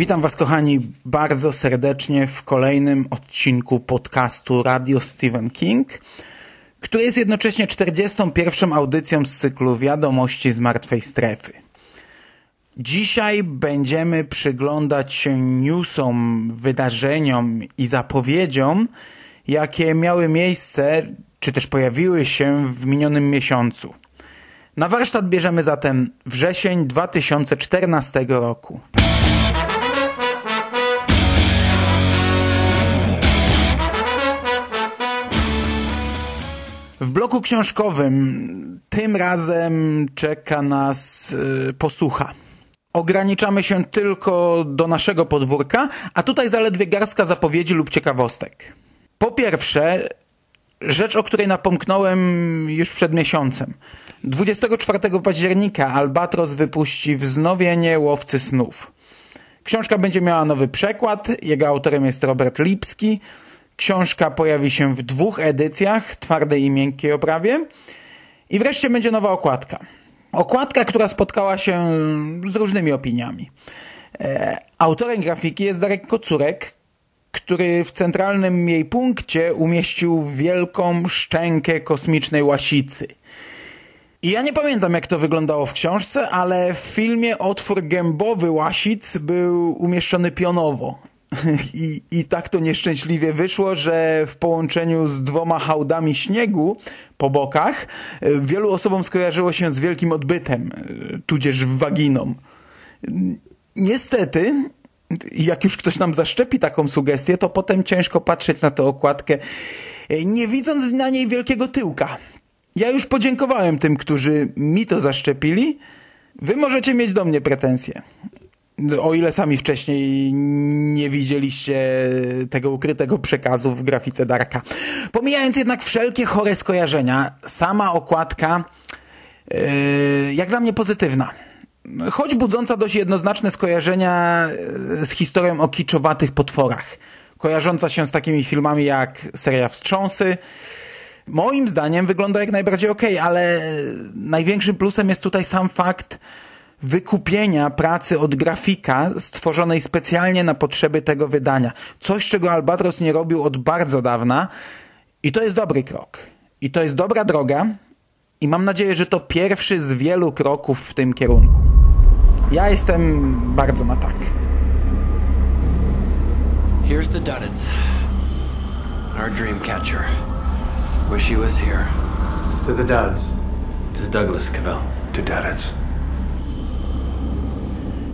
Witam Was, kochani, bardzo serdecznie w kolejnym odcinku podcastu Radio Stephen King, który jest jednocześnie 41. audycją z cyklu Wiadomości z Martwej Strefy. Dzisiaj będziemy przyglądać się newsom, wydarzeniom i zapowiedziom, jakie miały miejsce, czy też pojawiły się w minionym miesiącu. Na warsztat bierzemy zatem wrzesień 2014 roku. W bloku książkowym tym razem czeka nas yy, posłucha. Ograniczamy się tylko do naszego podwórka, a tutaj zaledwie garstka zapowiedzi lub ciekawostek. Po pierwsze, rzecz, o której napomknąłem już przed miesiącem. 24 października Albatros wypuści wznowienie Łowcy Snów. Książka będzie miała nowy przekład, jego autorem jest Robert Lipski, Książka pojawi się w dwóch edycjach, twardej i miękkiej oprawie. I wreszcie będzie nowa okładka. Okładka, która spotkała się z różnymi opiniami. E, autorem grafiki jest Darek Kocurek, który w centralnym jej punkcie umieścił wielką szczękę kosmicznej łasicy. I ja nie pamiętam, jak to wyglądało w książce, ale w filmie otwór gębowy łasic był umieszczony pionowo. I, I tak to nieszczęśliwie wyszło, że w połączeniu z dwoma hałdami śniegu po bokach e, wielu osobom skojarzyło się z wielkim odbytem, e, tudzież waginą. Niestety, jak już ktoś nam zaszczepi taką sugestię, to potem ciężko patrzeć na tę okładkę, e, nie widząc na niej wielkiego tyłka. Ja już podziękowałem tym, którzy mi to zaszczepili. Wy możecie mieć do mnie pretensje o ile sami wcześniej nie widzieliście tego ukrytego przekazu w grafice Darka. Pomijając jednak wszelkie chore skojarzenia, sama okładka yy, jak dla mnie pozytywna. Choć budząca dość jednoznaczne skojarzenia yy, z historią o kiczowatych potworach. Kojarząca się z takimi filmami jak seria Wstrząsy, moim zdaniem wygląda jak najbardziej ok, ale największym plusem jest tutaj sam fakt, wykupienia pracy od grafika stworzonej specjalnie na potrzeby tego wydania. Coś, czego Albatros nie robił od bardzo dawna i to jest dobry krok. I to jest dobra droga i mam nadzieję, że to pierwszy z wielu kroków w tym kierunku. Ja jestem bardzo na tak. Here's the Duddits. Our dream catcher. Wish he was here. To the Duds. To Douglas Cavell. To Duddits.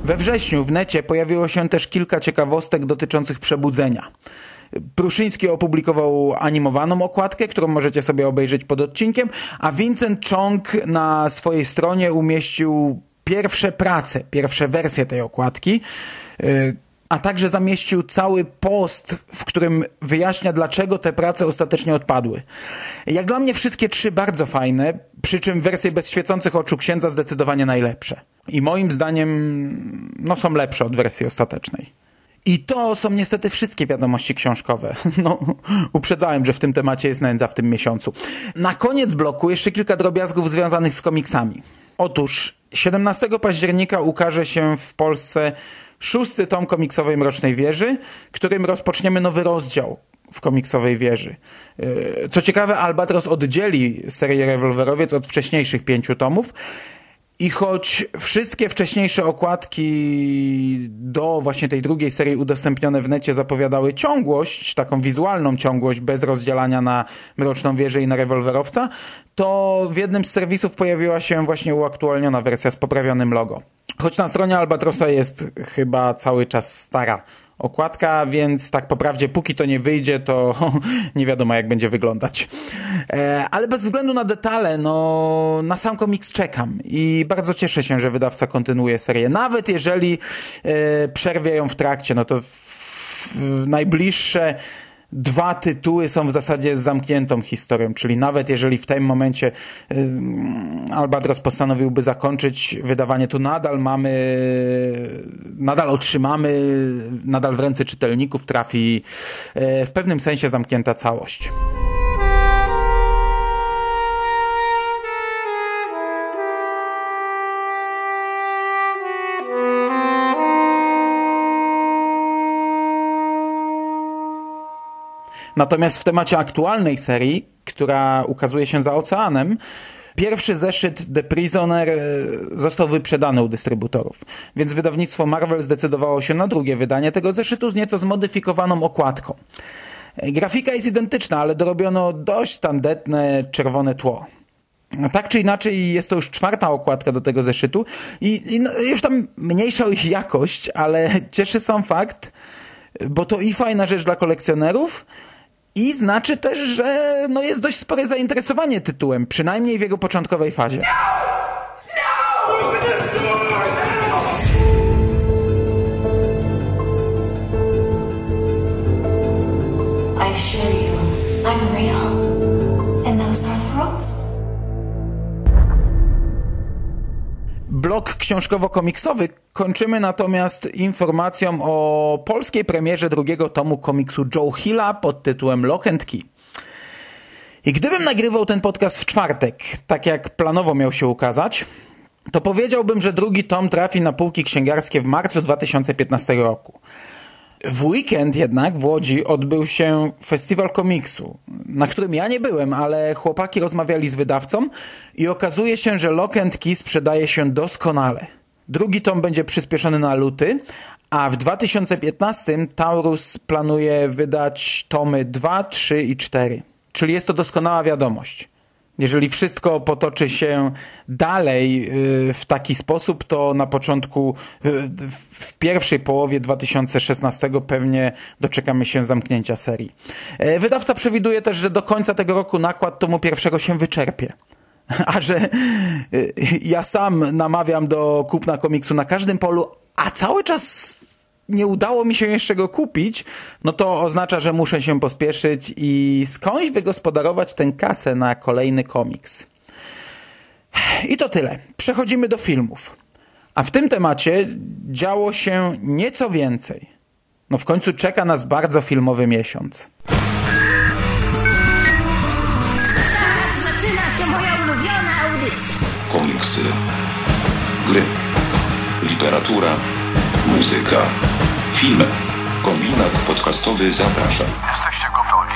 We wrześniu w necie pojawiło się też kilka ciekawostek dotyczących przebudzenia. Pruszyński opublikował animowaną okładkę, którą możecie sobie obejrzeć pod odcinkiem, a Vincent Chong na swojej stronie umieścił pierwsze prace, pierwsze wersje tej okładki, y, a także zamieścił cały post, w którym wyjaśnia, dlaczego te prace ostatecznie odpadły. Jak dla mnie wszystkie trzy bardzo fajne, przy czym wersje bez świecących oczu księdza zdecydowanie najlepsze. I moim zdaniem no, są lepsze od wersji ostatecznej. I to są niestety wszystkie wiadomości książkowe. No, uprzedzałem, że w tym temacie jest nędza w tym miesiącu. Na koniec bloku jeszcze kilka drobiazgów związanych z komiksami. Otóż 17 października ukaże się w Polsce szósty tom komiksowej Mrocznej Wieży, którym rozpoczniemy nowy rozdział w komiksowej wieży. E, co ciekawe, Albatros oddzieli serię Rewolwerowiec od wcześniejszych pięciu tomów i choć wszystkie wcześniejsze okładki do właśnie tej drugiej serii udostępnione w necie zapowiadały ciągłość, taką wizualną ciągłość bez rozdzielania na Mroczną Wieżę i na rewolwerowca, to w jednym z serwisów pojawiła się właśnie uaktualniona wersja z poprawionym logo. Choć na stronie Albatrosa jest chyba cały czas stara okładka, więc tak po prawdzie, póki to nie wyjdzie, to nie wiadomo jak będzie wyglądać. E, ale bez względu na detale, no na sam komiks czekam i bardzo cieszę się, że wydawca kontynuuje serię. Nawet jeżeli e, przerwie ją w trakcie, no to w, w najbliższe dwa tytuły są w zasadzie zamkniętą historią, czyli nawet jeżeli w tym momencie Albatros postanowiłby zakończyć wydawanie, to nadal mamy, nadal otrzymamy, nadal w ręce czytelników trafi y, w pewnym sensie zamknięta całość. Natomiast w temacie aktualnej serii, która ukazuje się za oceanem, Pierwszy zeszyt The Prisoner e, został wyprzedany u dystrybutorów, więc wydawnictwo Marvel zdecydowało się na drugie wydanie tego zeszytu z nieco zmodyfikowaną okładką. E, grafika jest identyczna, ale dorobiono dość tandetne czerwone tło. Tak czy inaczej jest to już czwarta okładka do tego zeszytu i, i no, już tam mniejsza ich jakość, ale cieszy sam fakt, bo to i fajna rzecz dla kolekcjonerów, i znaczy też, że no jest dość spore zainteresowanie tytułem, przynajmniej w jego początkowej fazie. I Blok książkowo-komiksowy kończymy natomiast informacją o polskiej premierze drugiego tomu komiksu Joe Hilla pod tytułem Lock and Key. I gdybym nagrywał ten podcast w czwartek, tak jak planowo miał się ukazać, to powiedziałbym, że drugi tom trafi na półki księgarskie w marcu 2015 roku. W weekend jednak w Łodzi odbył się festiwal komiksu, na którym ja nie byłem, ale chłopaki rozmawiali z wydawcą i okazuje się, że Lock and Key sprzedaje się doskonale. Drugi tom będzie przyspieszony na luty, a w 2015 Taurus planuje wydać tomy 2, 3 i 4. Czyli jest to doskonała wiadomość. Jeżeli wszystko potoczy się dalej y, w taki sposób, to na początku, w pierwszej połowie 2016 pewnie doczekamy się zamknięcia serii. E, wydawca przewiduje też, że do końca tego roku nakład tomu pierwszego się wyczerpie. A że y, ja sam namawiam do kupna komiksu na każdym polu, a cały czas nie udało mi się jeszcze go kupić, no to oznacza, że muszę się pospieszyć i skądś wygospodarować tę kasę na kolejny komiks. I to tyle. Przechodzimy do filmów. A w tym temacie działo się nieco więcej. No w końcu czeka nas bardzo filmowy miesiąc. zaczyna się moja ulubiona audycja. Komiksy, gry, literatura, muzyka Filmy. Kombinat podcastowy zaprasza. Jesteście gotowi?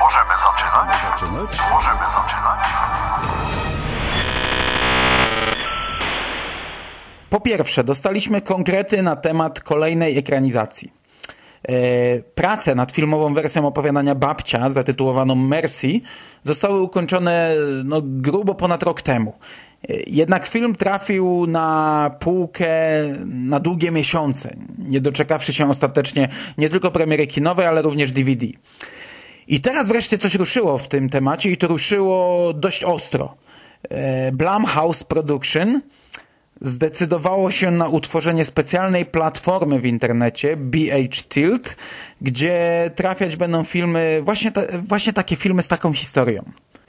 Możemy zaczynać? zaczynać? Możemy zaczynać? Po pierwsze, dostaliśmy konkrety na temat kolejnej ekranizacji. E, prace nad filmową wersją opowiadania Babcia, zatytułowaną Mercy, zostały ukończone no, grubo ponad rok temu. Jednak film trafił na półkę na długie miesiące, nie doczekawszy się ostatecznie nie tylko premiery kinowej, ale również DVD. I teraz wreszcie coś ruszyło w tym temacie i to ruszyło dość ostro. E, Blumhouse Production zdecydowało się na utworzenie specjalnej platformy w internecie BH Tilt, gdzie trafiać będą filmy, właśnie, ta, właśnie takie filmy z taką historią.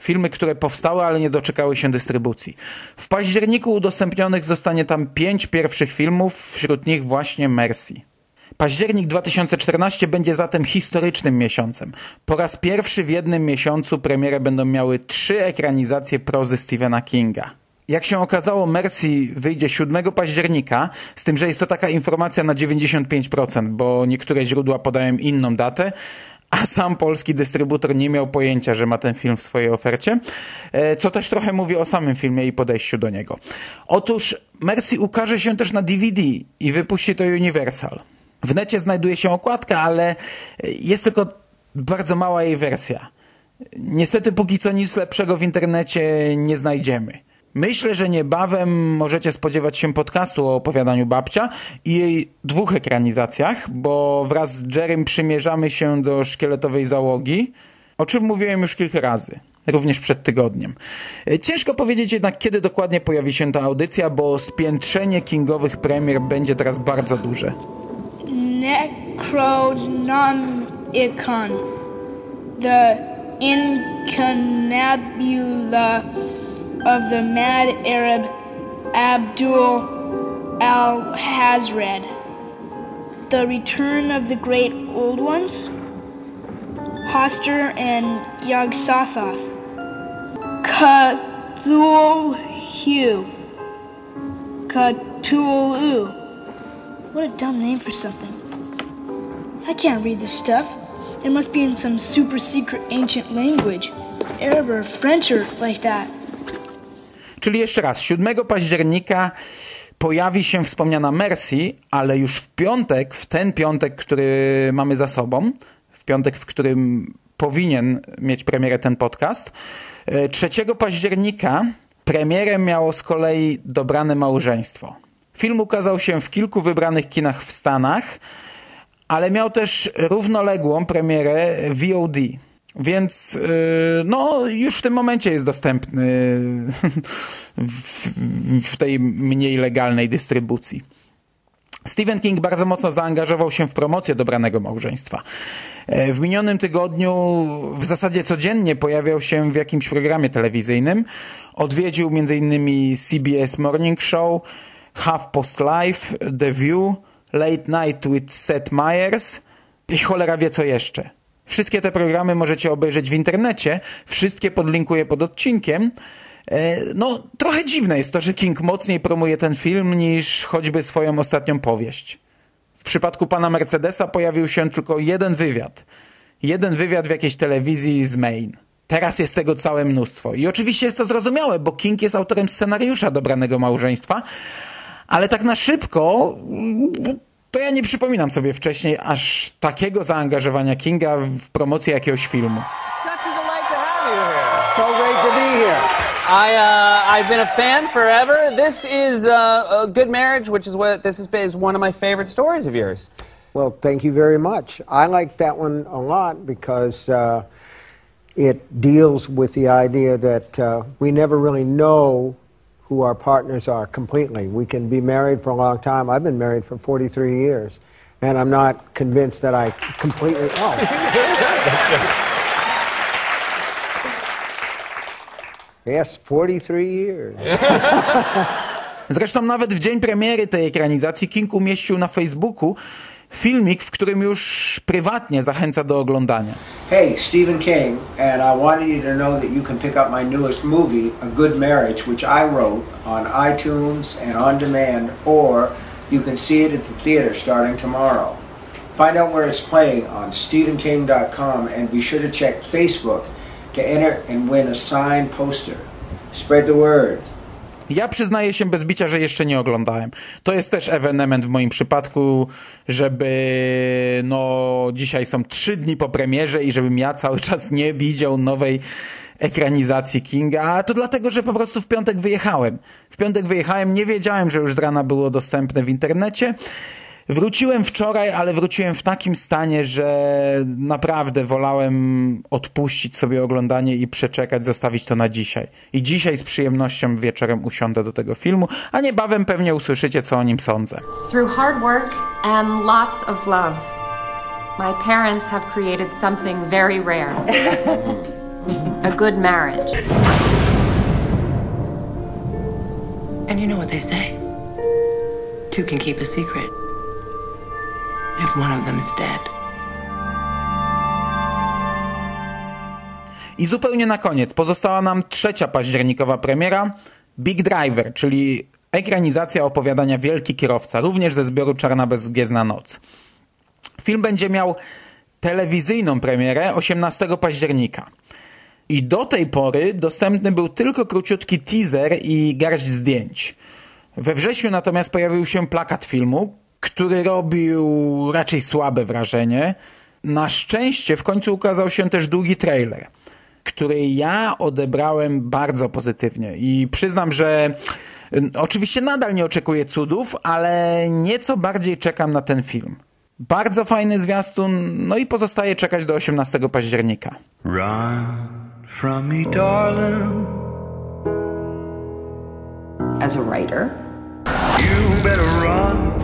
Filmy, które powstały, ale nie doczekały się dystrybucji. W październiku udostępnionych zostanie tam pięć pierwszych filmów, wśród nich właśnie Mercy. Październik 2014 będzie zatem historycznym miesiącem. Po raz pierwszy w jednym miesiącu premierę będą miały trzy ekranizacje prozy Stephena Kinga. Jak się okazało, Mercy wyjdzie 7 października, z tym, że jest to taka informacja na 95%, bo niektóre źródła podają inną datę, a sam polski dystrybutor nie miał pojęcia, że ma ten film w swojej ofercie, e, co też trochę mówi o samym filmie i podejściu do niego. Otóż Mercy ukaże się też na DVD i wypuści to Universal. W necie znajduje się okładka, ale jest tylko bardzo mała jej wersja. Niestety póki co nic lepszego w internecie nie znajdziemy. Myślę, że niebawem możecie spodziewać się podcastu o opowiadaniu babcia i jej dwóch ekranizacjach, bo wraz z Jerem przymierzamy się do szkieletowej załogi, o czym mówiłem już kilka razy również przed tygodniem. Ciężko powiedzieć jednak, kiedy dokładnie pojawi się ta audycja, bo spiętrzenie kingowych premier będzie teraz bardzo duże. Necronomicon, the incunabula of the mad Arab Abdul al-Hazred, the return of the great old ones, Hoster and Yog-Sothoth, Cthulhu. Cthulhu. What a dumb name for something. I can't read this stuff. It must be in some super secret ancient language. Arab or French or like that. Czyli jeszcze raz, 7 października pojawi się wspomniana Mercy, ale już w piątek, w ten piątek, który mamy za sobą, w piątek, w którym powinien mieć premierę ten podcast, 3 e, października premierę miało z kolei Dobrane Małżeństwo. Film ukazał się w kilku wybranych kinach w Stanach, ale miał też równoległą premierę VOD. Więc e, no, już w tym momencie jest dostępny w, w tej mniej legalnej dystrybucji. Stephen King bardzo mocno zaangażował się w promocję dobranego małżeństwa. E, w minionym tygodniu w zasadzie codziennie pojawiał się w jakimś programie telewizyjnym. Odwiedził m.in. CBS Morning Show, Half Post Live, The View, Late Night with Seth Meyers i cholera wie co jeszcze. Wszystkie te programy możecie obejrzeć w internecie, wszystkie podlinkuję pod odcinkiem. E, no, trochę dziwne jest to, że King mocniej promuje ten film niż choćby swoją ostatnią powieść. W przypadku pana Mercedesa pojawił się tylko jeden wywiad. Jeden wywiad w jakiejś telewizji z Maine. Teraz jest tego całe mnóstwo. I oczywiście jest to zrozumiałe, bo King jest autorem scenariusza dobranego małżeństwa, ale tak na szybko to ja nie przypominam sobie wcześniej aż takiego zaangażowania Kinga w promocję jakiegoś filmu. So great to be here. I uh, I've been a fan forever. This is uh, a good marriage, which is what this is, is one of my favorite stories of yours. Well, thank you very much. I like that one a lot because uh, it deals with the idea that uh, we never really know who our partners are completely. We can be married for a long time. I've been married for 43 years, and I'm not convinced that I completely. Oh. Yes, 43 years. Zresztą nawet w dzień premiery tej ekranizacji King umieścił na Facebooku filmik, w którym już prywatnie zachęca do oglądania. Hey, Stephen King, and I wanted you to know that you can pick up my newest movie, A Good Marriage, which I wrote on iTunes and on demand, or you can see it at the theater starting tomorrow. Find out where it's playing on stephenking.com and be sure to check Facebook to enter and win a signed poster. Spread the word. Ja przyznaję się bez bicia, że jeszcze nie oglądałem. To jest też ewenement w moim przypadku, żeby no dzisiaj są trzy dni po premierze i żebym ja cały czas nie widział nowej ekranizacji Kinga, a to dlatego, że po prostu w piątek wyjechałem. W piątek wyjechałem, nie wiedziałem, że już z rana było dostępne w internecie Wróciłem wczoraj, ale wróciłem w takim stanie, że naprawdę wolałem odpuścić sobie oglądanie i przeczekać, zostawić to na dzisiaj. I dzisiaj z przyjemnością wieczorem usiądę do tego filmu, a niebawem pewnie usłyszycie, co o nim sądzę. Through hard work and lots of love, my parents have created something very rare. A good marriage. And you know what they say? Two can keep a secret if one of them is dead. I zupełnie na koniec pozostała nam trzecia październikowa premiera Big Driver, czyli ekranizacja opowiadania Wielki Kierowca, również ze zbioru Czarna Bezgwiezdna Noc. Film będzie miał telewizyjną premierę 18 października. I do tej pory dostępny był tylko króciutki teaser i garść zdjęć. We wrześniu natomiast pojawił się plakat filmu, który robił raczej słabe wrażenie. Na szczęście w końcu ukazał się też długi trailer. który ja odebrałem bardzo pozytywnie i przyznam, że y, oczywiście nadal nie oczekuję cudów, ale nieco bardziej czekam na ten film. Bardzo fajny zwiastun, no i pozostaje czekać do 18 października. Run from me, darling. As a writer, You better run.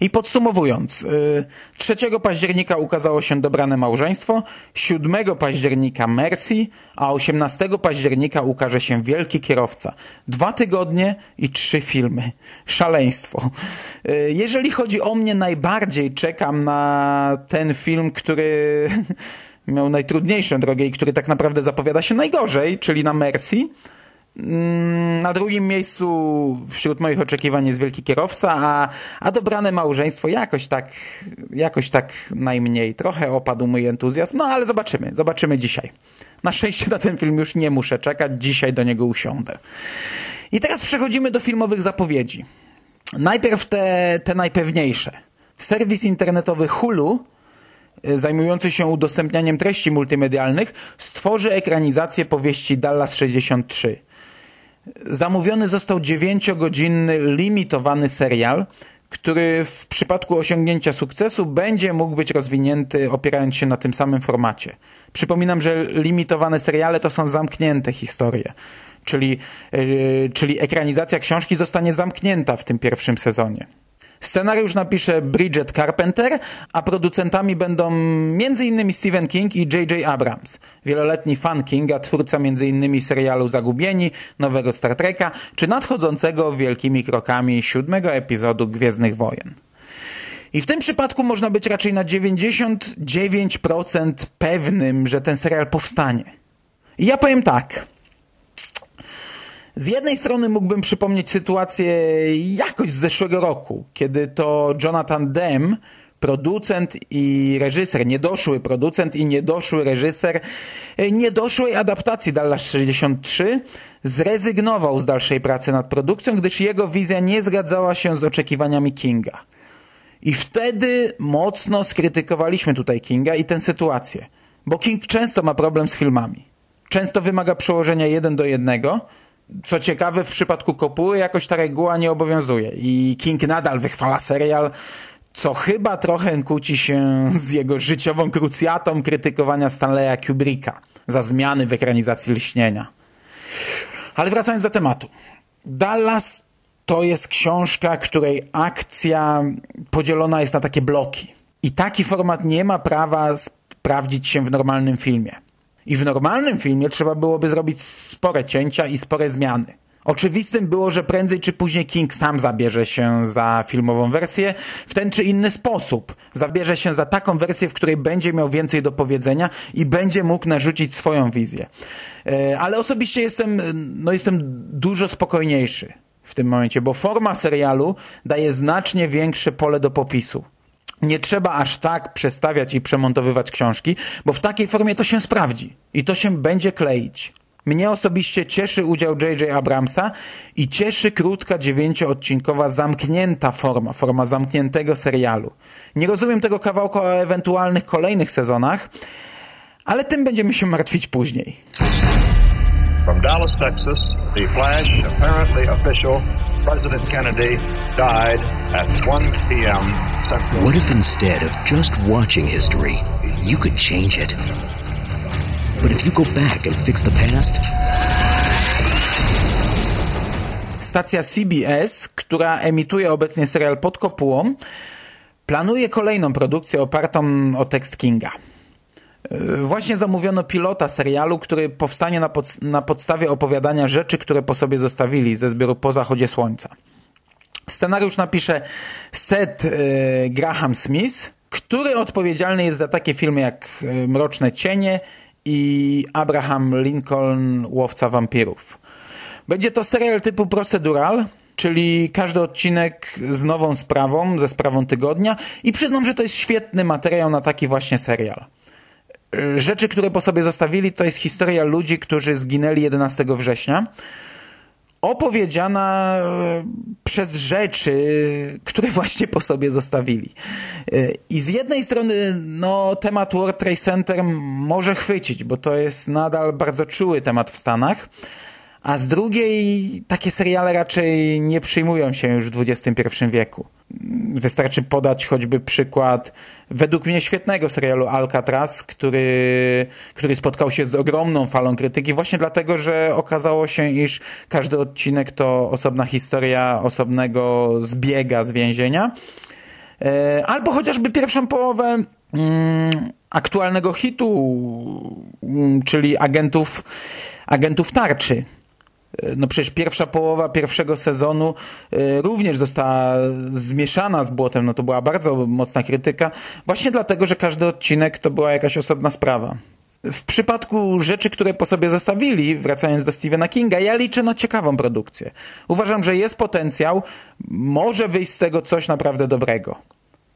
I podsumowując, y, 3 października ukazało się Dobrane Małżeństwo, 7 października Mercy, a 18 października ukaże się Wielki Kierowca. Dwa tygodnie i trzy filmy. Szaleństwo. Y, Jeżeli chodzi o mnie, najbardziej czekam na ten film, który miał najtrudniejszą drogę i który tak naprawdę zapowiada się najgorzej, czyli na Mercy. Mm, Na drugim miejscu wśród moich oczekiwań jest Wielki Kierowca, a, a Dobrane Małżeństwo jakoś tak, jakoś tak najmniej. Trochę opadł mój entuzjazm, no ale zobaczymy, zobaczymy dzisiaj. Na szczęście na ten film już nie muszę czekać, dzisiaj do niego usiądę. I teraz przechodzimy do filmowych zapowiedzi. Najpierw te, te najpewniejsze. Serwis internetowy Hulu y, zajmujący się udostępnianiem treści multimedialnych, stworzy ekranizację powieści Dallas 63. Zamówiony został 9-godzinny limitowany serial, który w przypadku osiągnięcia sukcesu będzie mógł być rozwinięty opierając się na tym samym formacie. Przypominam, że limitowane seriale to są zamknięte historie, czyli, yy, czyli ekranizacja książki zostanie zamknięta w tym pierwszym sezonie. Scenariusz napisze Bridget Carpenter, a producentami będą m.in. Stephen King i J.J. Abrams. Wieloletni fan Kinga, twórca m.in. serialu Zagubieni, nowego Star Treka, czy nadchodzącego wielkimi krokami siódmego epizodu Gwiezdnych Wojen. I w tym przypadku można być raczej na 99% pewnym, że ten serial powstanie. I ja powiem tak. Z jednej strony mógłbym przypomnieć sytuację jakoś z zeszłego roku, kiedy to Jonathan Demme, producent i reżyser, niedoszły producent i niedoszły reżyser niedoszłej adaptacji Dallas 63 zrezygnował z dalszej pracy nad produkcją, gdyż jego wizja nie zgadzała się z oczekiwaniami Kinga. I wtedy mocno skrytykowaliśmy tutaj Kinga i tę sytuację, bo King często ma problem z filmami. Często wymaga przełożenia jeden do jednego, co ciekawe, w przypadku Kopuły jakoś ta reguła nie obowiązuje i King nadal wychwala serial, co chyba trochę kłóci się z jego życiową krucjatą krytykowania Stanleya Kubricka za zmiany w ekranizacji Lśnienia. Ale wracając do tematu. Dallas to jest książka, której akcja podzielona jest na takie bloki. I taki format nie ma prawa sprawdzić się w normalnym filmie. I w normalnym filmie trzeba byłoby zrobić spore cięcia i spore zmiany. Oczywistym było, że prędzej czy później King sam zabierze się za filmową wersję w ten czy inny sposób. Zabierze się za taką wersję, w której będzie miał więcej do powiedzenia i będzie mógł narzucić swoją wizję. E, Ale osobiście jestem, no jestem dużo spokojniejszy w tym momencie, bo forma serialu daje znacznie większe pole do popisu. Nie trzeba aż tak przestawiać i przemontowywać książki, bo w takiej formie to się sprawdzi i to się będzie kleić. Mnie osobiście cieszy udział J.J. Abramsa i cieszy krótka dziewięcioodcinkowa zamknięta forma, forma zamkniętego serialu. Nie rozumiem tego kawałka o ewentualnych kolejnych sezonach, ale tym będziemy się martwić później. From Dallas, Texas, the flash, apparently official, President Kennedy died at 1 p.m. What if instead of just watching history, you could change it? But if you go back and fix the past, Stacja CBS, która emituje obecnie serial pod kopułą, planuje kolejną produkcję opartą o tekst Kinga. Yy, Właśnie zamówiono pilota serialu, który powstanie na, pod, na podstawie opowiadania rzeczy, które po sobie zostawili ze zbioru Po zachodzie słońca. Scenariusz napisze Seth yy, Graham Smith, który odpowiedzialny jest za takie filmy jak yy, Mroczne Cienie i Abraham Lincoln Łowca Wampirów. Będzie to serial typu procedural, czyli każdy odcinek z nową sprawą, ze sprawą tygodnia i przyznam, że to jest świetny materiał na taki właśnie serial. Rzeczy, które po sobie zostawili, to jest historia ludzi, którzy zginęli 11 września opowiedziana e, przez rzeczy, które właśnie po sobie zostawili. E, I z jednej strony no, temat World Trade Center może chwycić, bo to jest nadal bardzo czuły temat w Stanach, a z drugiej takie seriale raczej nie przyjmują się już w XXI wieku. Wystarczy podać choćby przykład według mnie świetnego serialu Alcatraz, który, który spotkał się z ogromną falą krytyki właśnie dlatego, że okazało się, iż każdy odcinek to osobna historia osobnego zbiega z więzienia. E, albo chociażby pierwszą połowę mm, aktualnego hitu, mm, czyli agentów, agentów tarczy no przecież pierwsza połowa pierwszego sezonu e, również została zmieszana z błotem, no to była bardzo mocna krytyka, właśnie dlatego, że każdy odcinek to była jakaś osobna sprawa. W przypadku rzeczy, które po sobie zostawili, wracając do Stephena Kinga, ja liczę na ciekawą produkcję. Uważam, że jest potencjał, może wyjść z tego coś naprawdę dobrego.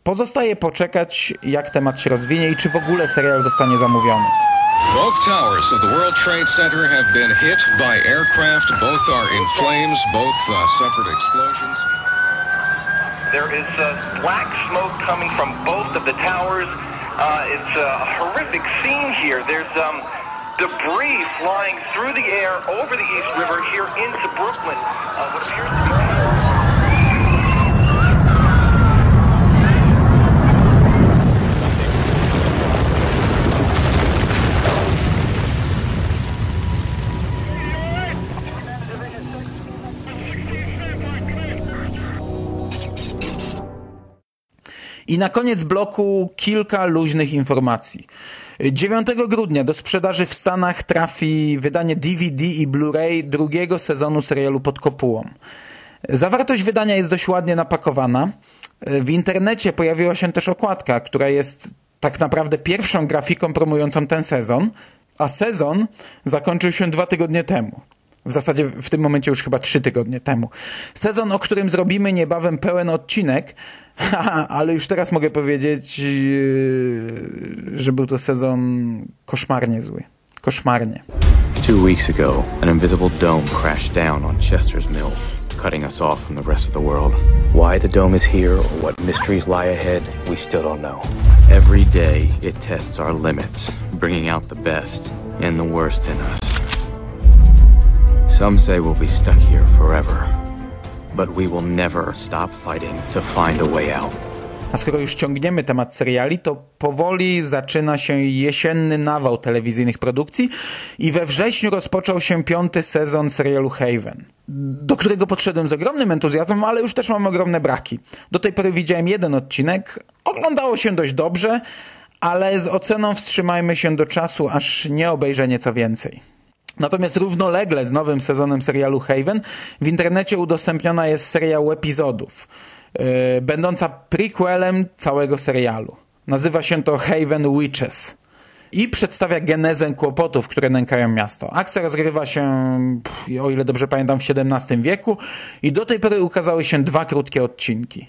Pozostaje poczekać, jak temat się rozwinie i czy w ogóle serial zostanie zamówiony. Both towers of the World Trade Center have been hit by aircraft. Both are in flames. Both uh, suffered explosions. There is uh, black smoke coming from both of the towers. Uh, it's a horrific scene here. There's um, debris flying through the air over the East River here into Brooklyn. Uh, what appears to be... I na koniec bloku kilka luźnych informacji. 9 grudnia do sprzedaży w Stanach trafi wydanie DVD i Blu-ray drugiego sezonu serialu Pod Kopułą. Zawartość wydania jest dość ładnie napakowana. W internecie pojawiła się też okładka, która jest tak naprawdę pierwszą grafiką promującą ten sezon, a sezon zakończył się dwa tygodnie temu. W zasadzie w tym momencie już chyba trzy tygodnie temu. Sezon, o którym zrobimy niebawem pełen odcinek, ale już teraz mogę powiedzieć, yy, że był to sezon koszmarnie zły. Koszmarnie. Two weeks ago, an invisible dome crashed down on Chester's Mill, cutting us off from the rest of the world. Why the dome is here or what mysteries lie ahead, we still don't know. Every day, it tests our limits, bringing out the best and the worst in us. Some say we'll be stuck here forever, but we will never stop fighting to find a way out. A skoro już ciągniemy temat seriali, to powoli zaczyna się jesienny nawał telewizyjnych produkcji i we wrześniu rozpoczął się piąty sezon serialu Haven, do którego podszedłem z ogromnym entuzjazmem, ale już też mam ogromne braki. Do tej pory widziałem jeden odcinek, oglądało się dość dobrze, ale z oceną wstrzymajmy się do czasu, aż nie obejrzę nieco więcej. Natomiast równolegle z nowym sezonem serialu Haven w internecie udostępniona jest seria epizodów, yy, będąca prequelem całego serialu. Nazywa się to Haven Witches i przedstawia genezę kłopotów, które nękają miasto. Akcja rozgrywa się, o ile dobrze pamiętam, w XVII wieku i do tej pory ukazały się dwa krótkie odcinki.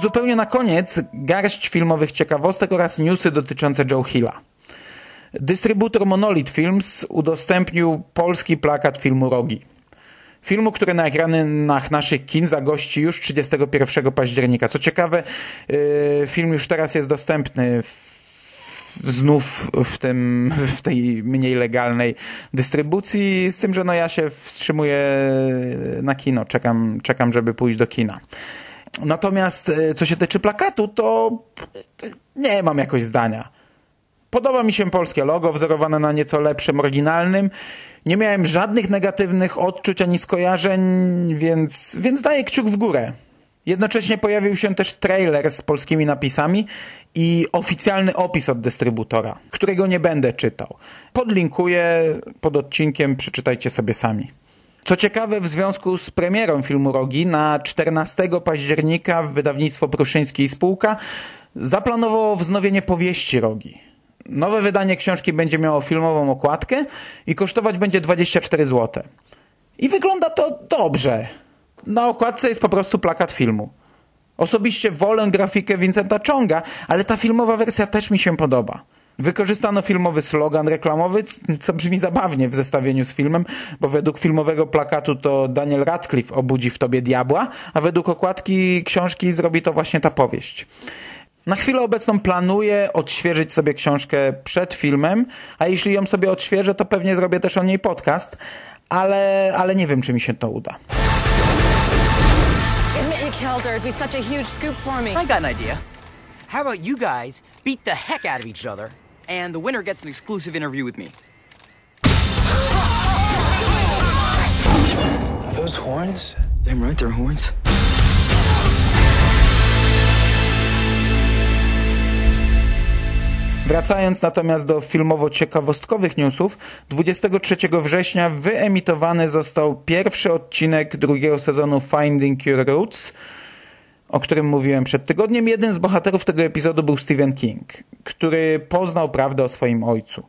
Już zupełnie na koniec garść filmowych ciekawostek oraz newsy dotyczące Joe Hilla. Dystrybutor Monolith Films udostępnił polski plakat filmu Rogi. Filmu, który na ekranach naszych kin zagości już 31 października. Co ciekawe, yy, film już teraz jest dostępny znów w, tym, w tej mniej legalnej dystrybucji, z tym, że no ja się wstrzymuję na kino, czekam, czekam żeby pójść do kina. Natomiast e, co się tyczy plakatu, to nie mam jakoś zdania. Podoba mi się polskie logo, wzorowane na nieco lepszym, oryginalnym. Nie miałem żadnych negatywnych odczuć ani skojarzeń, więc, więc daję kciuk w górę. Jednocześnie pojawił się też trailer z polskimi napisami i oficjalny opis od dystrybutora, którego nie będę czytał. Podlinkuję pod odcinkiem, przeczytajcie sobie sami. Co ciekawe, w związku z premierą filmu Rogi na 14 października wydawnictwo Pruszyński i Spółka zaplanowało wznowienie powieści Rogi. Nowe wydanie książki będzie miało filmową okładkę i kosztować będzie 24 zł. I wygląda to dobrze. Na okładce jest po prostu plakat filmu. Osobiście wolę grafikę Vincenta Chonga, ale ta filmowa wersja też mi się podoba. Wykorzystano filmowy slogan reklamowy, co brzmi zabawnie w zestawieniu z filmem, bo według filmowego plakatu to Daniel Radcliffe obudzi w tobie diabła, a według okładki książki zrobi to właśnie ta powieść. Na chwilę obecną planuję odświeżyć sobie książkę przed filmem, a jeśli ją sobie odświeżę, to pewnie zrobię też o niej podcast, ale, ale nie wiem, czy mi się to uda. Admit you killed her. It'd be such a huge scoop for me. I got an idea. How about you guys beat the heck out of each other, and the winner gets an exclusive interview with me? Are those horns? Damn right, they're horns. Wracając natomiast do filmowo-ciekawostkowych newsów, 23 września wyemitowany został pierwszy odcinek drugiego sezonu Finding Your Roots, o którym mówiłem przed tygodniem. Jeden z bohaterów tego epizodu był Stephen King, który poznał prawdę o swoim ojcu.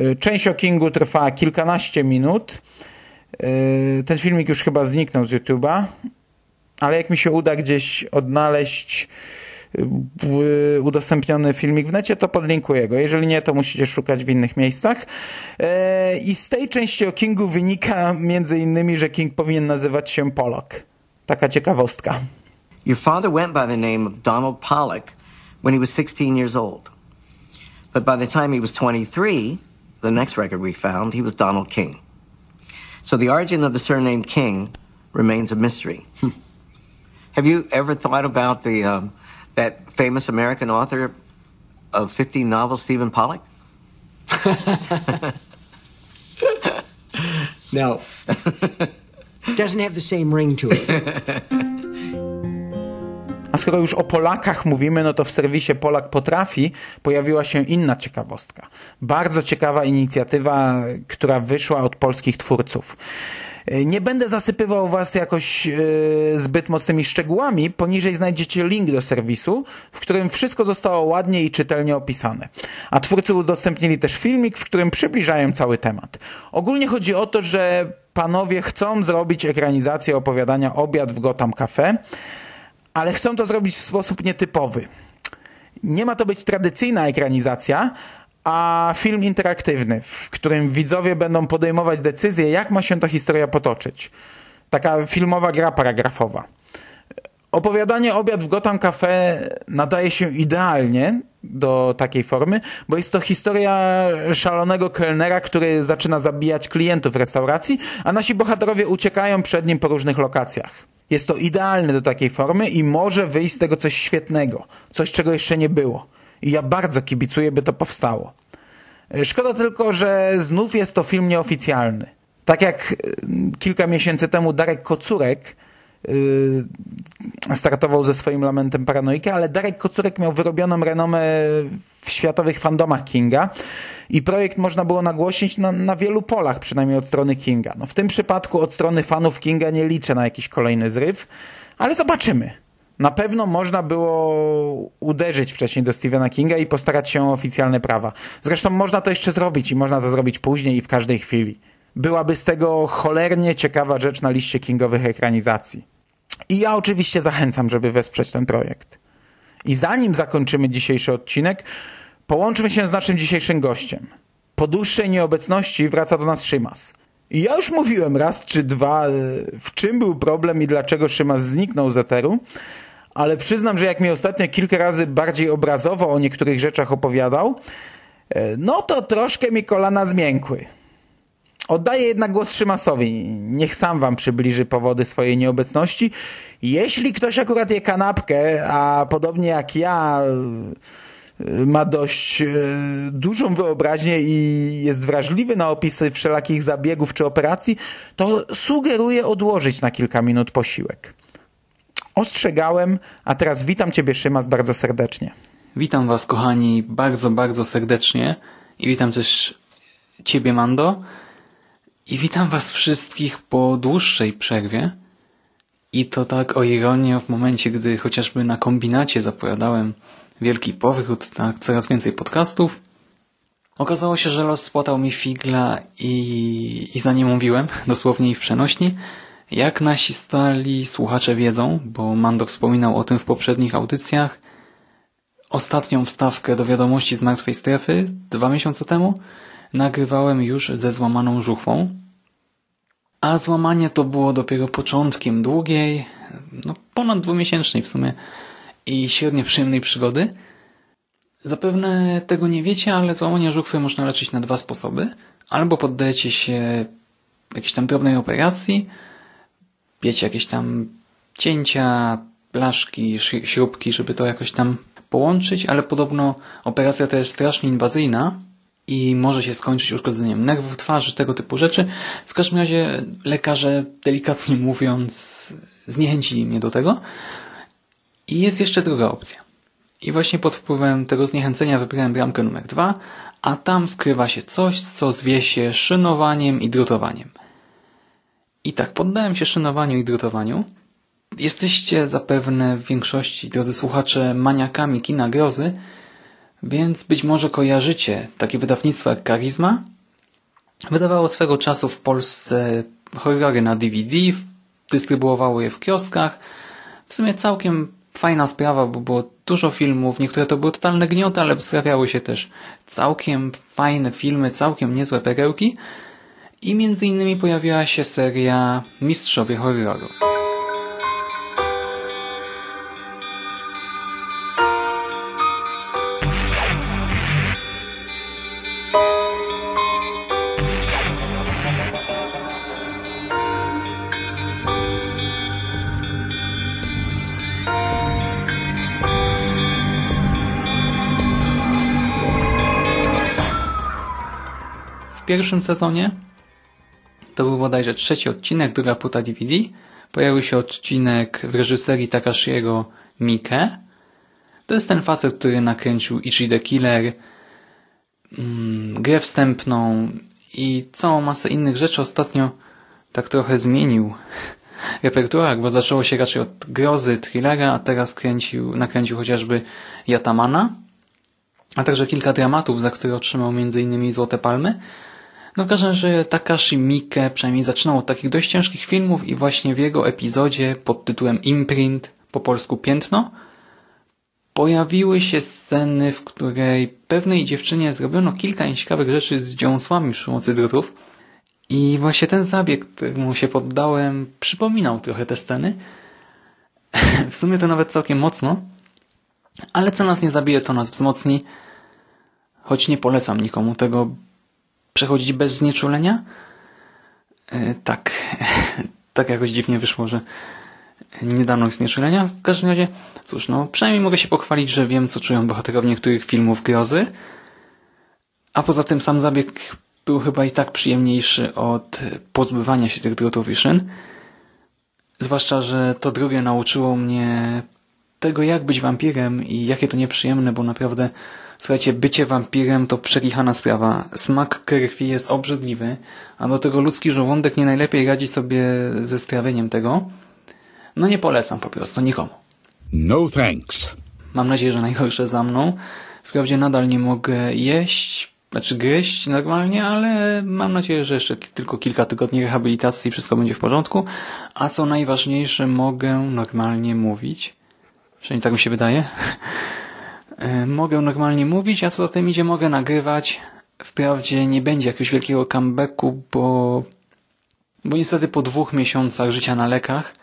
Y, część o Kingu trwa kilkanaście minut. Y, ten filmik już chyba zniknął z YouTube'a, ale jak mi się uda gdzieś odnaleźć udostępniony filmik w necie, to podlinkuję go. Jeżeli nie, to musicie szukać w innych miejscach. I z tej części o Kingu wynika między innymi, że King powinien nazywać się Pollock. Taka ciekawostka. Your father went by the name of Donald Pollock when he was 16 years old. But by the time he was 23, the next record we found, he was Donald King. So the origin of the surname King remains a mystery. Have you ever thought about the um, that famous American author of 15 novels, Stephen Pollock? No. Doesn't have the same ring to it. A skoro już o Polakach mówimy, no to w serwisie Polak Potrafi pojawiła się inna ciekawostka. Bardzo ciekawa inicjatywa, która wyszła od polskich twórców. Nie będę zasypywał Was jakoś yy, zbyt mocnymi szczegółami. Poniżej znajdziecie link do serwisu, w którym wszystko zostało ładnie i czytelnie opisane. A twórcy udostępnili też filmik, w którym przybliżają cały temat. Ogólnie chodzi o to, że panowie chcą zrobić ekranizację opowiadania Obiad w Gotham Cafe, ale chcą to zrobić w sposób nietypowy. Nie ma to być tradycyjna ekranizacja, a film interaktywny, w którym widzowie będą podejmować decyzje, jak ma się ta historia potoczyć. Taka filmowa gra paragrafowa. Opowiadanie Obiad w Gotham Cafe nadaje się idealnie do takiej formy, bo jest to historia szalonego kelnera, który zaczyna zabijać klientów restauracji, a nasi bohaterowie uciekają przed nim po różnych lokacjach. Jest to idealne do takiej formy i może wyjść z tego coś świetnego, coś czego jeszcze nie było. I ja bardzo kibicuję, by to powstało. Szkoda tylko, że znów jest to film nieoficjalny. Tak jak kilka miesięcy temu Darek Kocurek startował ze swoim lamentem paranoiki, ale Darek Kocurek miał wyrobioną renomę w światowych fandomach Kinga i projekt można było nagłośnić na, na wielu polach, przynajmniej od strony Kinga. No, w tym przypadku od strony fanów Kinga nie liczę na jakiś kolejny zryw, ale zobaczymy. Na pewno można było uderzyć wcześniej do Stephena Kinga i postarać się o oficjalne prawa. Zresztą można to jeszcze zrobić i można to zrobić później i w każdej chwili. Byłaby z tego cholernie ciekawa rzecz na liście kingowych ekranizacji. I ja oczywiście zachęcam, żeby wesprzeć ten projekt. I zanim zakończymy dzisiejszy odcinek, połączmy się z naszym dzisiejszym gościem. Po dłuższej nieobecności wraca do nas Szymas. I ja już mówiłem raz czy dwa, w czym był problem i dlaczego Szymas zniknął z eteru, ale przyznam, że jak mi ostatnio kilka razy bardziej obrazowo o niektórych rzeczach opowiadał, no to troszkę mi kolana zmiękły. Oddaję jednak głos Szymasowi. Niech sam wam przybliży powody swojej nieobecności. Jeśli ktoś akurat je kanapkę, a podobnie jak ja ma dość dużą wyobraźnię i jest wrażliwy na opisy wszelakich zabiegów czy operacji, to sugeruję odłożyć na kilka minut posiłek. Ostrzegałem, a teraz witam Ciebie, Szymas, bardzo serdecznie. Witam Was, kochani, bardzo, bardzo serdecznie i witam też Ciebie, Mando. I witam Was wszystkich po dłuższej przerwie. I to tak o ironię w momencie, gdy chociażby na kombinacie zapowiadałem wielki powrót, tak, coraz więcej podcastów. Okazało się, że los spłatał mi figla i, i za nie mówiłem, dosłownie i w przenośni. Jak nasi stali słuchacze wiedzą, bo Mando wspominał o tym w poprzednich audycjach, ostatnią wstawkę do wiadomości z martwej strefy dwa miesiące temu nagrywałem już ze złamaną żuchwą. A złamanie to było dopiero początkiem długiej, no ponad dwumiesięcznej w sumie i średnio przyjemnej przygody. Zapewne tego nie wiecie, ale złamanie żuchwy można leczyć na dwa sposoby. Albo poddajecie się jakiejś tam drobnej operacji, wiecie, jakieś tam cięcia, blaszki, śrubki, żeby to jakoś tam połączyć, ale podobno operacja to jest strasznie inwazyjna i może się skończyć uszkodzeniem nerwów twarzy, tego typu rzeczy. W każdym razie lekarze, delikatnie mówiąc, zniechęcili mnie do tego. I jest jeszcze druga opcja. I właśnie pod wpływem tego zniechęcenia wybrałem bramkę numer dwa, a tam skrywa się coś, co zwie się szynowaniem i drutowaniem. I tak, poddałem się szynowaniu i drutowaniu. Jesteście zapewne w większości, drodzy słuchacze, maniakami kina grozy, więc być może kojarzycie takie wydawnictwo jak Karizma. Wydawało swego czasu w Polsce horrory na DVD, dystrybuowało je w kioskach. W sumie całkiem fajna sprawa, bo było dużo filmów, niektóre to były totalne gnioty, ale wystawiały się też całkiem fajne filmy, całkiem niezłe perełki i między innymi pojawiła się seria Mistrzowie Horroru. Pierwszym sezonie to był bodajże trzeci odcinek, druga płyta DVD. Pojawił się odcinek w reżyserii Takashiego Mike. To jest ten facet, który nakręcił Ichi the Killer, mm, grę wstępną i całą masę innych rzeczy. Ostatnio tak trochę zmienił repertuar, bo zaczęło się raczej od grozy, thrillera, a teraz kręcił, nakręcił chociażby Yatamana, a także kilka dramatów, za które otrzymał m.in. Złote Palmy. No w każdym razie Takashi Miike przynajmniej zaczynał od takich dość ciężkich filmów i właśnie w jego epizodzie pod tytułem Imprint, po polsku Piętno, pojawiły się sceny, w której pewnej dziewczynie zrobiono kilka nieciekawych rzeczy z dziąsłami przy pomocy drutów. I właśnie ten zabieg, któremu się poddałem, przypominał trochę te sceny. w sumie to nawet całkiem mocno. Ale co nas nie zabije, to nas wzmocni. Choć nie polecam nikomu tego, przechodzić bez znieczulenia? E, tak, tak jakoś dziwnie wyszło, że nie dano znieczulenia. W każdym razie, cóż, no, przynajmniej mogę się pochwalić, że wiem, co czują bohaterowie niektórych filmów grozy. A poza tym sam zabieg był chyba i tak przyjemniejszy od pozbywania się tych drutów i szyn. Zwłaszcza, że to drugie nauczyło mnie tego, jak być wampirem i jakie to nieprzyjemne, bo naprawdę Słuchajcie, bycie wampirem to przekichana sprawa. Smak krwi jest obrzydliwy, a do tego ludzki żołądek nie najlepiej radzi sobie ze strawieniem tego. No nie polecam po prostu nikomu. No thanks. Mam nadzieję, że najgorsze za mną. Wprawdzie nadal nie mogę jeść, znaczy gryźć normalnie, ale mam nadzieję, że jeszcze tylko kilka tygodni rehabilitacji i wszystko będzie w porządku. A co najważniejsze, mogę normalnie mówić. Przynajmniej tak mi się wydaje. E, mogę normalnie mówić, a co za tym idzie mogę nagrywać. Wprawdzie nie będzie jakiegoś wielkiego comebacku, bo, bo niestety po dwóch miesiącach życia na lekach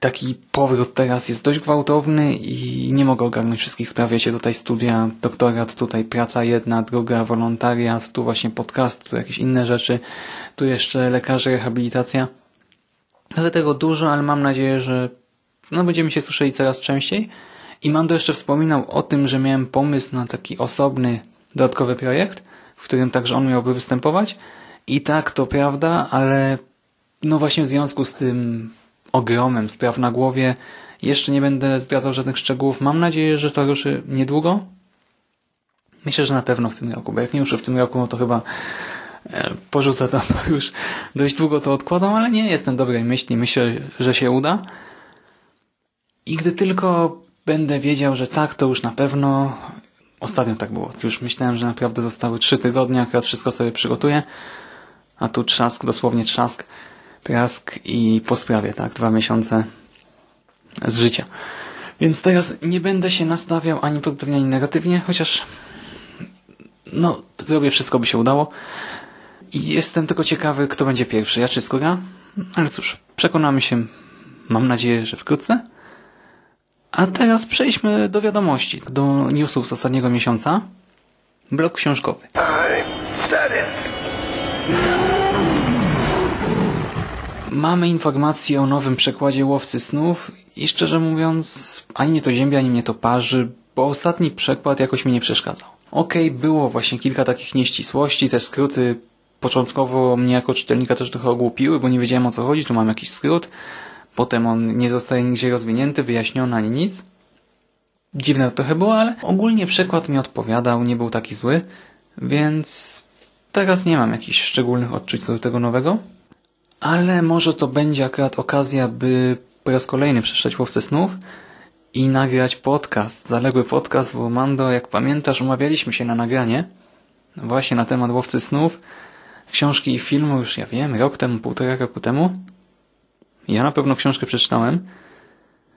taki powrót teraz jest dość gwałtowny i nie mogę ogarnąć wszystkich spraw. Wiecie, tutaj studia, doktorat, tutaj praca jedna, druga, wolontariat, tu właśnie podcast, tu jakieś inne rzeczy, tu jeszcze lekarze, rehabilitacja. Dlatego dużo, ale mam nadzieję, że no, będziemy się słyszeli coraz częściej. I Mando jeszcze wspominał o tym, że miałem pomysł na taki osobny, dodatkowy projekt, w którym także on miałby występować. I tak, to prawda, ale no właśnie w związku z tym ogromem spraw na głowie jeszcze nie będę zdradzał żadnych szczegółów. Mam nadzieję, że to ruszy niedługo. Myślę, że na pewno w tym roku, bo jak nie ruszę w tym roku, no to chyba e, porzucę to, już dość długo to odkładam, ale nie jestem dobrej myśli. Myślę, że się uda. I gdy tylko będę wiedział, że tak, to już na pewno ostatnio tak było. Już myślałem, że naprawdę zostały trzy tygodnie, akurat wszystko sobie przygotuję, a tu trzask, dosłownie trzask, prask i po sprawie, tak, dwa miesiące z życia. Więc teraz nie będę się nastawiał ani pozytywnie, ani negatywnie, chociaż no, zrobię wszystko, by się udało. I jestem tylko ciekawy, kto będzie pierwszy, ja czy Skóra? Ale cóż, przekonamy się, mam nadzieję, że wkrótce. A teraz przejdźmy do wiadomości, do newsów z ostatniego miesiąca. Blok książkowy. Mamy informację o nowym przekładzie Łowcy Snów i szczerze mówiąc, ani mnie to ziębi, ani mnie to parzy, bo ostatni przekład jakoś mi nie przeszkadzał. Okej, okay, było właśnie kilka takich nieścisłości, te skróty początkowo mnie jako czytelnika też trochę ogłupiły, bo nie wiedziałem o co chodzi, tu mam jakiś skrót, potem on nie zostaje nigdzie rozwinięty, wyjaśniony ani nic. Dziwne to trochę było, ale ogólnie przekład mi odpowiadał, nie był taki zły, więc teraz nie mam jakichś szczególnych odczuć co do tego nowego. Ale może to będzie akurat okazja, by po raz kolejny przeczytać Łowcę Snów i nagrać podcast, zaległy podcast, bo Mando, jak pamiętasz, umawialiśmy się na nagranie właśnie na temat Łowcy Snów, książki i filmu już, ja wiem, rok temu, półtora roku temu. Ja na pewno książkę przeczytałem,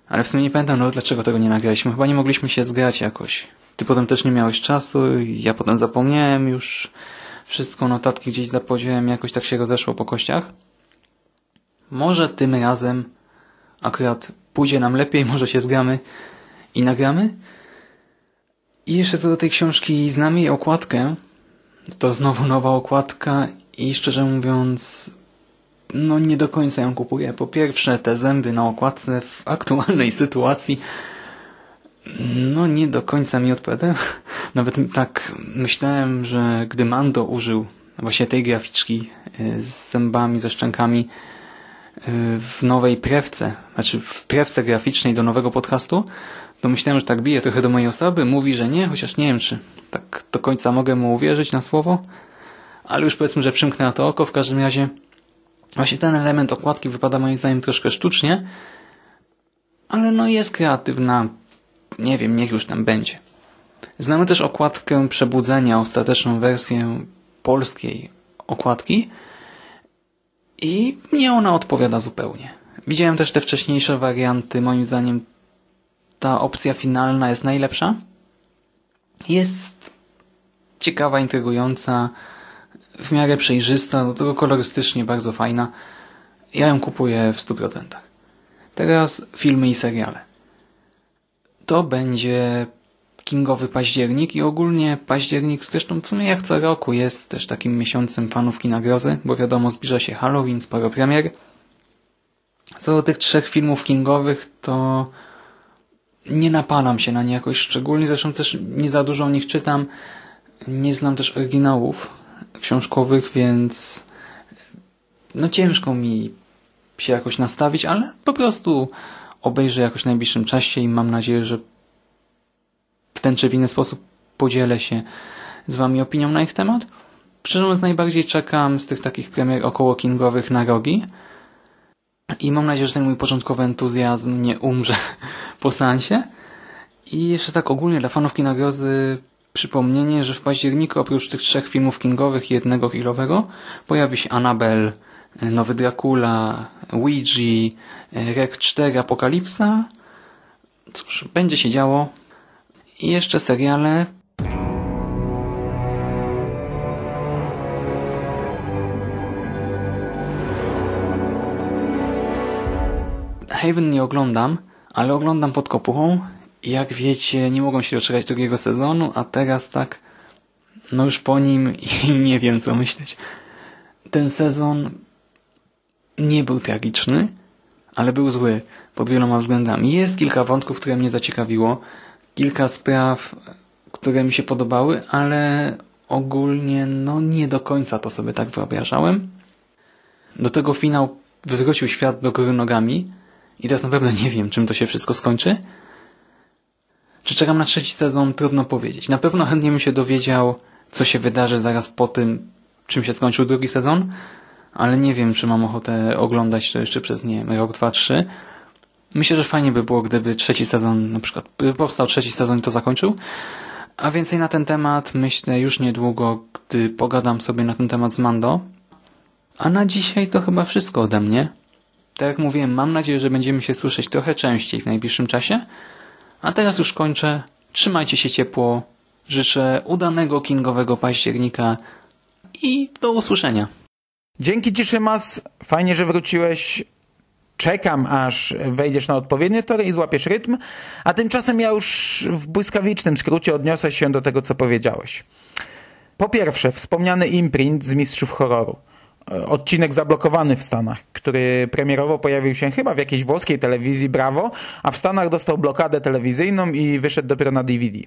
ale w sumie nie pamiętam, no dlaczego tego nie nagraliśmy. Chyba nie mogliśmy się zgrać jakoś. Ty potem też nie miałeś czasu, ja potem zapomniałem już wszystko, notatki gdzieś zapodziałem, jakoś tak się rozeszło po kościach. Może tym razem akurat pójdzie nam lepiej, może się zgramy i nagramy. I jeszcze co do tej książki, znamy jej okładkę. To znowu nowa okładka i szczerze mówiąc, no nie do końca ją kupuję. Po pierwsze, te zęby na okładce w aktualnej sytuacji no nie do końca mi odpowiadają. Nawet tak myślałem, że gdy Mando użył właśnie tej graficzki y, z zębami, ze szczękami y, w nowej prewce, znaczy w prewce graficznej do nowego podcastu, to myślałem, że tak bije trochę do mojej osoby. Mówi, że nie, chociaż nie wiem, czy tak do końca mogę mu uwierzyć na słowo. Ale już powiedzmy, że przymknę na to oko. W każdym razie właśnie ten element okładki wypada moim zdaniem troszkę sztucznie, ale no jest kreatywna. Nie wiem, niech już tam będzie. Znamy też okładkę Przebudzenia, ostateczną wersję polskiej okładki i mnie ona odpowiada zupełnie. Widziałem też te wcześniejsze warianty, moim zdaniem ta opcja finalna jest najlepsza. Jest ciekawa, intrygująca, w miarę przejrzysta, do tego kolorystycznie bardzo fajna. Ja ją kupuję w 100%. Teraz filmy i seriale. To będzie kingowy październik i ogólnie październik zresztą w sumie jak co roku jest też takim miesiącem fanów kina grozy, bo wiadomo zbliża się Halloween, sporo premier. Co do tych trzech filmów kingowych to nie napalam się na nie jakoś szczególnie, zresztą też nie za dużo o nich czytam. Nie znam też oryginałów książkowych, więc no ciężko mi się jakoś nastawić, ale po prostu obejrzę jakoś w najbliższym czasie i mam nadzieję, że w ten czy w inny sposób podzielę się z Wami opinią na ich temat. Szczerze mówiąc, najbardziej czekam z tych takich premier około kingowych na rogi. I mam nadzieję, że ten mój początkowy entuzjazm nie umrze po seansie. I jeszcze tak ogólnie dla fanów kina grozy przypomnienie, że w październiku oprócz tych trzech filmów kingowych i jednego chwilowego pojawi się Annabelle, Nowy Dracula, Ouija, Rek 4 Apokalipsa. Cóż, będzie się działo. I jeszcze seriale. Haven nie oglądam, ale oglądam pod kopuchą. Jak wiecie, nie mogą się doczekać drugiego sezonu, a teraz tak, no już po nim i nie wiem co myśleć. Ten sezon nie był tragiczny, ale był zły pod wieloma względami. Jest kilka wątków, które mnie zaciekawiło, kilka spraw, które mi się podobały, ale ogólnie no nie do końca to sobie tak wyobrażałem. Do tego finał wywrócił świat do góry nogami i teraz na pewno nie wiem, czym to się wszystko skończy. Czy czekam na trzeci sezon? Trudno powiedzieć. Na pewno chętnie bym się dowiedział, co się wydarzy zaraz po tym, czym się skończył drugi sezon, ale nie wiem, czy mam ochotę oglądać to jeszcze przez, nie wiem, rok, dwa, trzy. Myślę, że fajnie by było, gdyby trzeci sezon, na przykład powstał trzeci sezon i to zakończył. A więcej na ten temat myślę już niedługo, gdy pogadam sobie na ten temat z Mando. A na dzisiaj to chyba wszystko ode mnie. Tak jak mówiłem, mam nadzieję, że będziemy się słyszeć trochę częściej w najbliższym czasie. A teraz już kończę. Trzymajcie się ciepło. Życzę udanego kingowego października i do usłyszenia. Dzięki Ci, Szymas. Fajnie, że wróciłeś. Czekam, aż wejdziesz na odpowiednie tory i złapiesz rytm, a tymczasem ja już w błyskawicznym skrócie odniosę się do tego, co powiedziałeś. Po pierwsze, wspomniany imprint z Mistrzów Horroru. Odcinek zablokowany w Stanach, który premierowo pojawił się chyba w jakiejś włoskiej telewizji Bravo, a w Stanach dostał blokadę telewizyjną i wyszedł dopiero na DVD.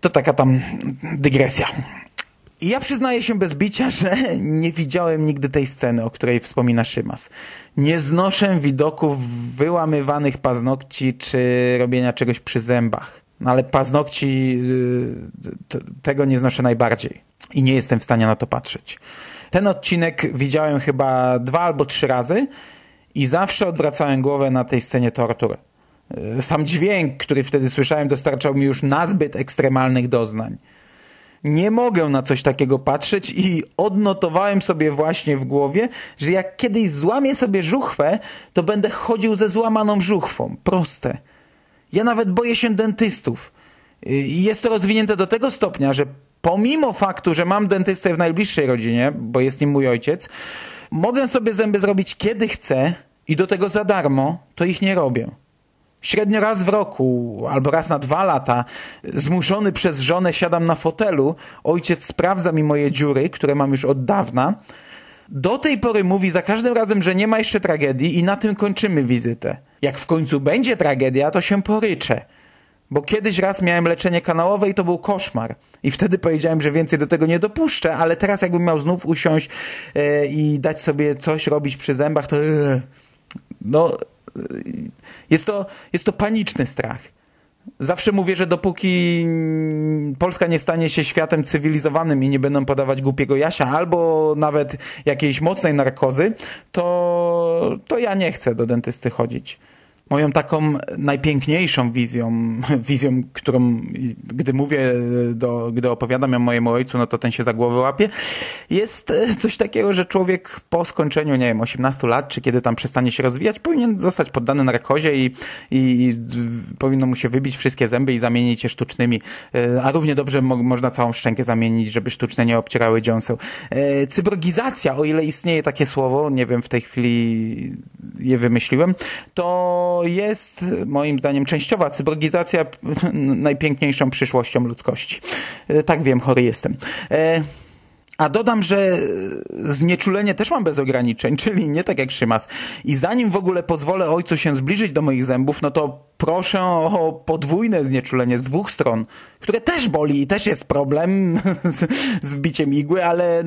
To taka tam dygresja. I ja przyznaję się bez bicia, że nie widziałem nigdy tej sceny, o której wspomina Szymas. Nie znoszę widoków wyłamywanych paznokci czy robienia czegoś przy zębach. No ale paznokci y, tego nie znoszę najbardziej. I nie jestem w stanie na to patrzeć. Ten odcinek widziałem chyba dwa albo trzy razy i zawsze odwracałem głowę na tej scenie tortur. Y, sam dźwięk, który wtedy słyszałem, dostarczał mi już nazbyt ekstremalnych doznań nie mogę na coś takiego patrzeć i odnotowałem sobie właśnie w głowie, że jak kiedyś złamię sobie żuchwę, to będę chodził ze złamaną żuchwą. Proste. Ja nawet boję się dentystów. I jest to rozwinięte do tego stopnia, że pomimo faktu, że mam dentystę w najbliższej rodzinie, bo jest nim mój ojciec, mogę sobie zęby zrobić kiedy chcę i do tego za darmo, to ich nie robię. Średnio raz w roku albo raz na dwa lata, zmuszony przez żonę, siadam na fotelu. Ojciec sprawdza mi moje dziury, które mam już od dawna. Do tej pory mówi za każdym razem, że nie ma jeszcze tragedii i na tym kończymy wizytę. Jak w końcu będzie tragedia, to się poryczę. Bo kiedyś raz miałem leczenie kanałowe i to był koszmar. I wtedy powiedziałem, że więcej do tego nie dopuszczę, ale teraz jakbym miał znów usiąść e, i dać sobie coś robić przy zębach, to... E, no jest to, jest to paniczny strach. Zawsze mówię, że dopóki Polska nie stanie się światem cywilizowanym i nie będą podawać głupiego jasia albo nawet jakiejś mocnej narkozy, to, to ja nie chcę do dentysty chodzić moją taką najpiękniejszą wizją, wizją, którą gdy mówię, do, gdy opowiadam ją mojemu ojcu, no to ten się za głowę łapie, jest e, coś takiego, że człowiek po skończeniu, nie wiem, 18 lat, czy kiedy tam przestanie się rozwijać, powinien zostać poddany narkozie i, i, i powinno mu się wybić wszystkie zęby i zamienić je sztucznymi. E, a równie dobrze mo można całą szczękę zamienić, żeby sztuczne nie obcierały dziąseł. E, cybrogizacja, o ile istnieje takie słowo, nie wiem, w tej chwili je wymyśliłem, to jest moim zdaniem częściowa cybrogizacja najpiękniejszą przyszłością ludzkości. E, tak wiem, chory jestem. E, a dodam, że znieczulenie też mam bez ograniczeń, czyli nie tak jak Szymas. I zanim w ogóle pozwolę ojcu się zbliżyć do moich zębów, no to proszę o podwójne znieczulenie z dwóch stron, które też boli i też jest problem z wbiciem igły, ale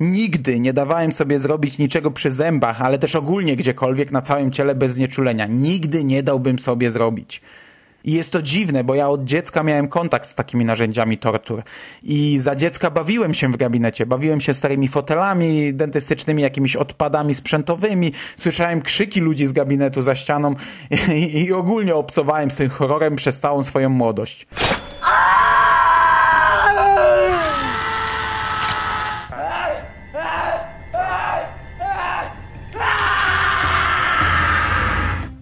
nigdy nie dawałem sobie zrobić niczego przy zębach, ale też ogólnie gdziekolwiek na całym ciele bez znieczulenia. Nigdy nie dałbym sobie zrobić. I jest to dziwne, bo ja od dziecka miałem kontakt z takimi narzędziami tortur. I za dziecka bawiłem się w gabinecie. Bawiłem się starymi fotelami dentystycznymi, jakimiś odpadami sprzętowymi. Słyszałem krzyki ludzi z gabinetu za ścianą i, i ogólnie obcowałem z tym horrorem przez całą swoją młodość.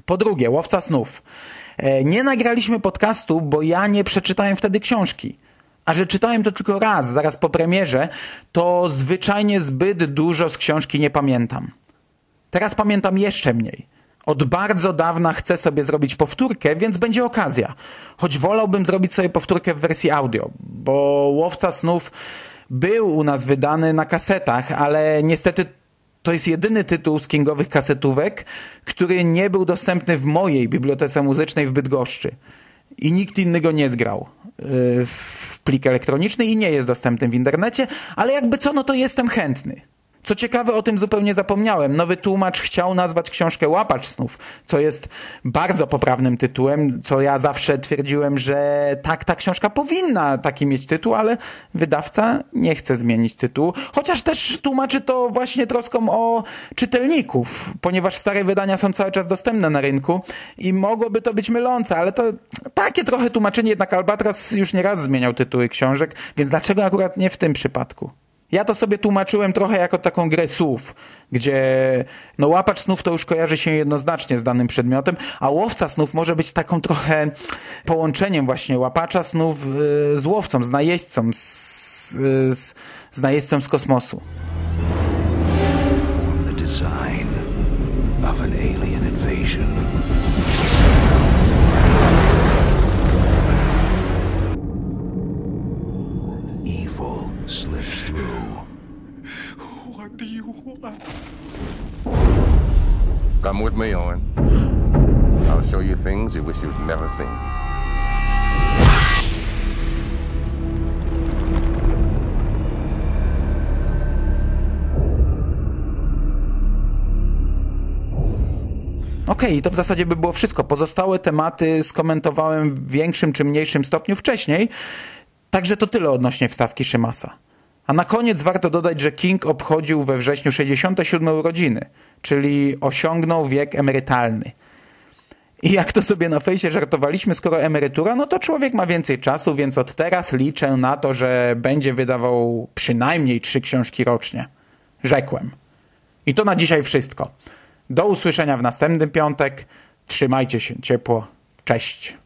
Po drugie, łowca snów. E, nie nagraliśmy podcastu, bo ja nie przeczytałem wtedy książki. A że czytałem to tylko raz, zaraz po premierze, to zwyczajnie zbyt dużo z książki nie pamiętam. Teraz pamiętam jeszcze mniej. Od bardzo dawna chcę sobie zrobić powtórkę, więc będzie okazja. Choć wolałbym zrobić sobie powtórkę w wersji audio, bo Łowca Snów był u nas wydany na kasetach, ale niestety to jest jedyny tytuł z kingowych kasetówek, który nie był dostępny w mojej bibliotece muzycznej w Bydgoszczy. I nikt inny go nie zgrał y, w plik elektroniczny i nie jest dostępny w internecie, ale jakby co, no to jestem chętny. Co ciekawe, o tym zupełnie zapomniałem. Nowy tłumacz chciał nazwać książkę Łapacz snów, co jest bardzo poprawnym tytułem, co ja zawsze twierdziłem, że tak, ta książka powinna taki mieć tytuł, ale wydawca nie chce zmienić tytułu. Chociaż też tłumaczy to właśnie troską o czytelników, ponieważ stare wydania są cały czas dostępne na rynku i mogłoby to być mylące, ale to takie trochę tłumaczenie, jednak Albatras już nie raz zmieniał tytuły książek, więc dlaczego akurat nie w tym przypadku? Ja to sobie tłumaczyłem trochę jako taką grę słów, gdzie no łapacz snów to już kojarzy się jednoznacznie z danym przedmiotem, a łowca snów może być taką trochę połączeniem właśnie łapacza snów y, z łowcą, z najeźdźcą, z, z, z najeźdźcą z kosmosu. Come with me, Owen. I'll show you things you wish you'd never seen. Okej, okay, to w zasadzie by było wszystko. Pozostałe tematy skomentowałem w większym czy mniejszym stopniu wcześniej, także to tyle odnośnie wstawki Szymasa. A na koniec warto dodać, że King obchodził we wrześniu 67 urodziny, czyli osiągnął wiek emerytalny. I jak to sobie na fejsie żartowaliśmy, skoro emerytura, no to człowiek ma więcej czasu, więc od teraz liczę na to, że będzie wydawał przynajmniej trzy książki rocznie. Rzekłem. I to na dzisiaj wszystko. Do usłyszenia w następny piątek. Trzymajcie się ciepło. Cześć.